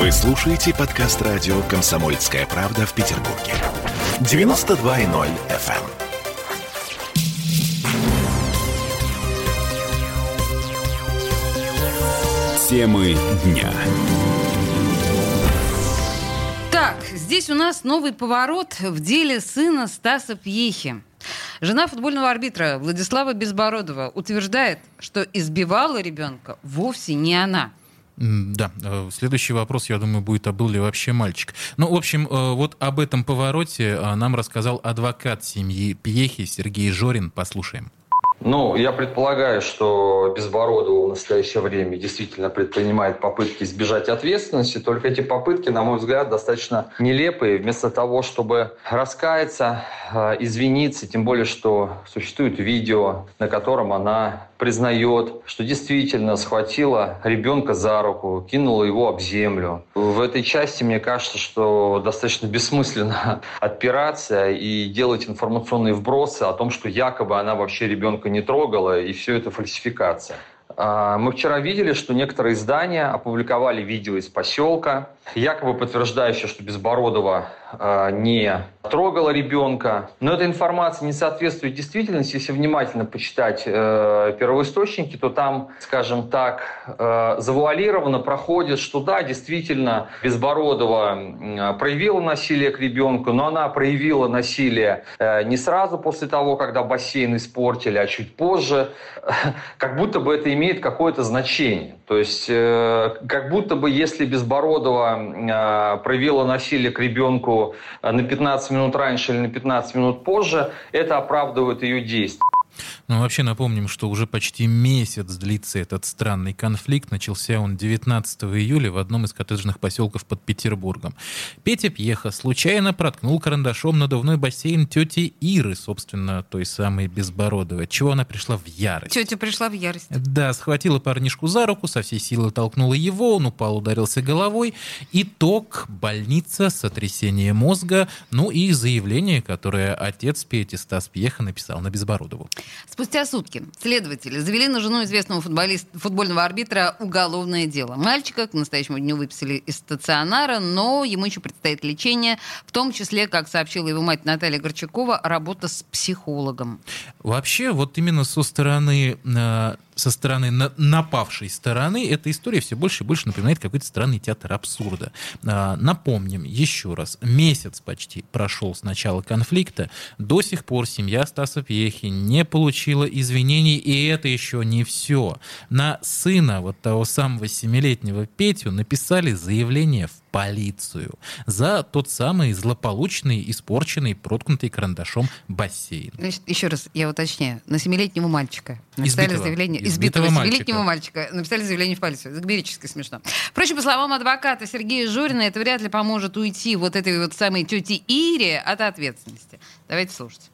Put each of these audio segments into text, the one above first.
Вы слушаете подкаст радио «Комсомольская правда» в Петербурге. 92.0 FM. Темы дня. Так, здесь у нас новый поворот в деле сына Стаса Пьехи. Жена футбольного арбитра Владислава Безбородова утверждает, что избивала ребенка вовсе не она. Да, э, следующий вопрос, я думаю, будет, а был ли вообще мальчик. Ну, в общем, э, вот об этом повороте э, нам рассказал адвокат семьи Пьехи Сергей Жорин. Послушаем. Ну, я предполагаю, что Безбородова в настоящее время действительно предпринимает попытки избежать ответственности, только эти попытки, на мой взгляд, достаточно нелепые. Вместо того, чтобы раскаяться, э, извиниться, тем более, что существует видео, на котором она признает, что действительно схватила ребенка за руку, кинула его об землю. В этой части, мне кажется, что достаточно бессмысленно отпираться и делать информационные вбросы о том, что якобы она вообще ребенка не трогала, и все это фальсификация. А, мы вчера видели, что некоторые издания опубликовали видео из поселка, якобы подтверждающее, что Безбородова э, не трогала ребенка. Но эта информация не соответствует действительности. Если внимательно почитать э, первоисточники, то там, скажем так, э, завуалированно проходит, что да, действительно, Безбородова э, проявила насилие к ребенку, но она проявила насилие э, не сразу после того, когда бассейн испортили, а чуть позже, как будто бы это имеет какое-то значение. То есть, э, как будто бы, если Безбородова проявила насилие к ребенку э, на 15 минут раньше или на 15 минут позже, это оправдывает ее действия. Ну, вообще напомним, что уже почти месяц длится этот странный конфликт. Начался он 19 июля в одном из коттеджных поселков под Петербургом. Петя Пьеха случайно проткнул карандашом надувной бассейн тети Иры, собственно, той самой Безбородовой. Чего она пришла в ярость? Тетя пришла в ярость. Да, схватила парнишку за руку, со всей силы толкнула его, он упал, ударился головой. Итог – больница, сотрясение мозга, ну и заявление, которое отец Пети Стас Пьеха написал на Безбородову. Спустя сутки следователи завели на жену известного футболиста, футбольного арбитра уголовное дело. Мальчика к настоящему дню выписали из стационара, но ему еще предстоит лечение, в том числе, как сообщила его мать Наталья Горчакова, работа с психологом. Вообще, вот именно со стороны э, со стороны на, напавшей стороны эта история все больше и больше напоминает какой-то странный театр абсурда. А, напомним еще раз, месяц почти прошел с начала конфликта, до сих пор семья Стаса Пьехи не получила извинений, и это еще не все. На сына вот того самого семилетнего Петю написали заявление в полицию за тот самый злополучный, испорченный, проткнутый карандашом бассейн. Значит, еще раз я уточняю. На семилетнего мальчика написали избитого, заявление... Избитого, избитого семилетнего мальчика. написали заявление в полицию. Это смешно. Впрочем, по словам адвоката Сергея Журина, это вряд ли поможет уйти вот этой вот самой тете Ире от ответственности. Давайте слушать.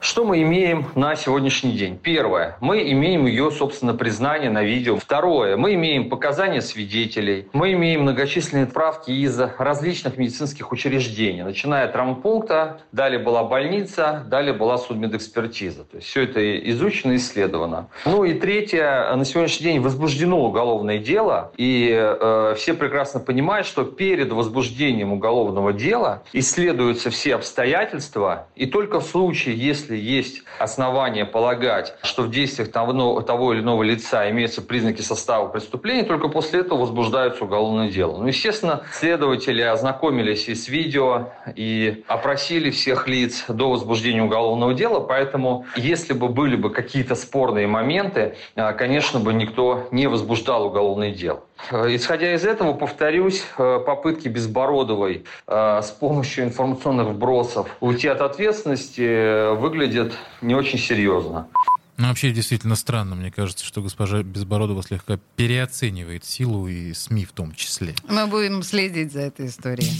Что мы имеем на сегодняшний день? Первое. Мы имеем ее, собственно, признание на видео. Второе. Мы имеем показания свидетелей. Мы имеем многочисленные справки из различных медицинских учреждений. Начиная от травмпункта, далее была больница, далее была судмедэкспертиза. То есть все это изучено исследовано. Ну и третье. На сегодняшний день возбуждено уголовное дело. И э, все прекрасно понимают, что перед возбуждением уголовного дела исследуются все обстоятельства. И только в случае, если если есть основания полагать, что в действиях того, того или иного лица имеются признаки состава преступления, только после этого возбуждается уголовное дело. Ну, естественно, следователи ознакомились и с видео, и опросили всех лиц до возбуждения уголовного дела, поэтому если бы были бы какие-то спорные моменты, а, конечно бы никто не возбуждал уголовное дело. Э, исходя из этого, повторюсь, э, попытки Безбородовой э, с помощью информационных вбросов уйти от ответственности выглядят не очень серьезно. Ну, вообще, действительно странно, мне кажется, что госпожа Безбородова слегка переоценивает силу и СМИ в том числе. Мы будем следить за этой историей.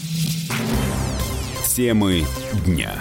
Темы дня.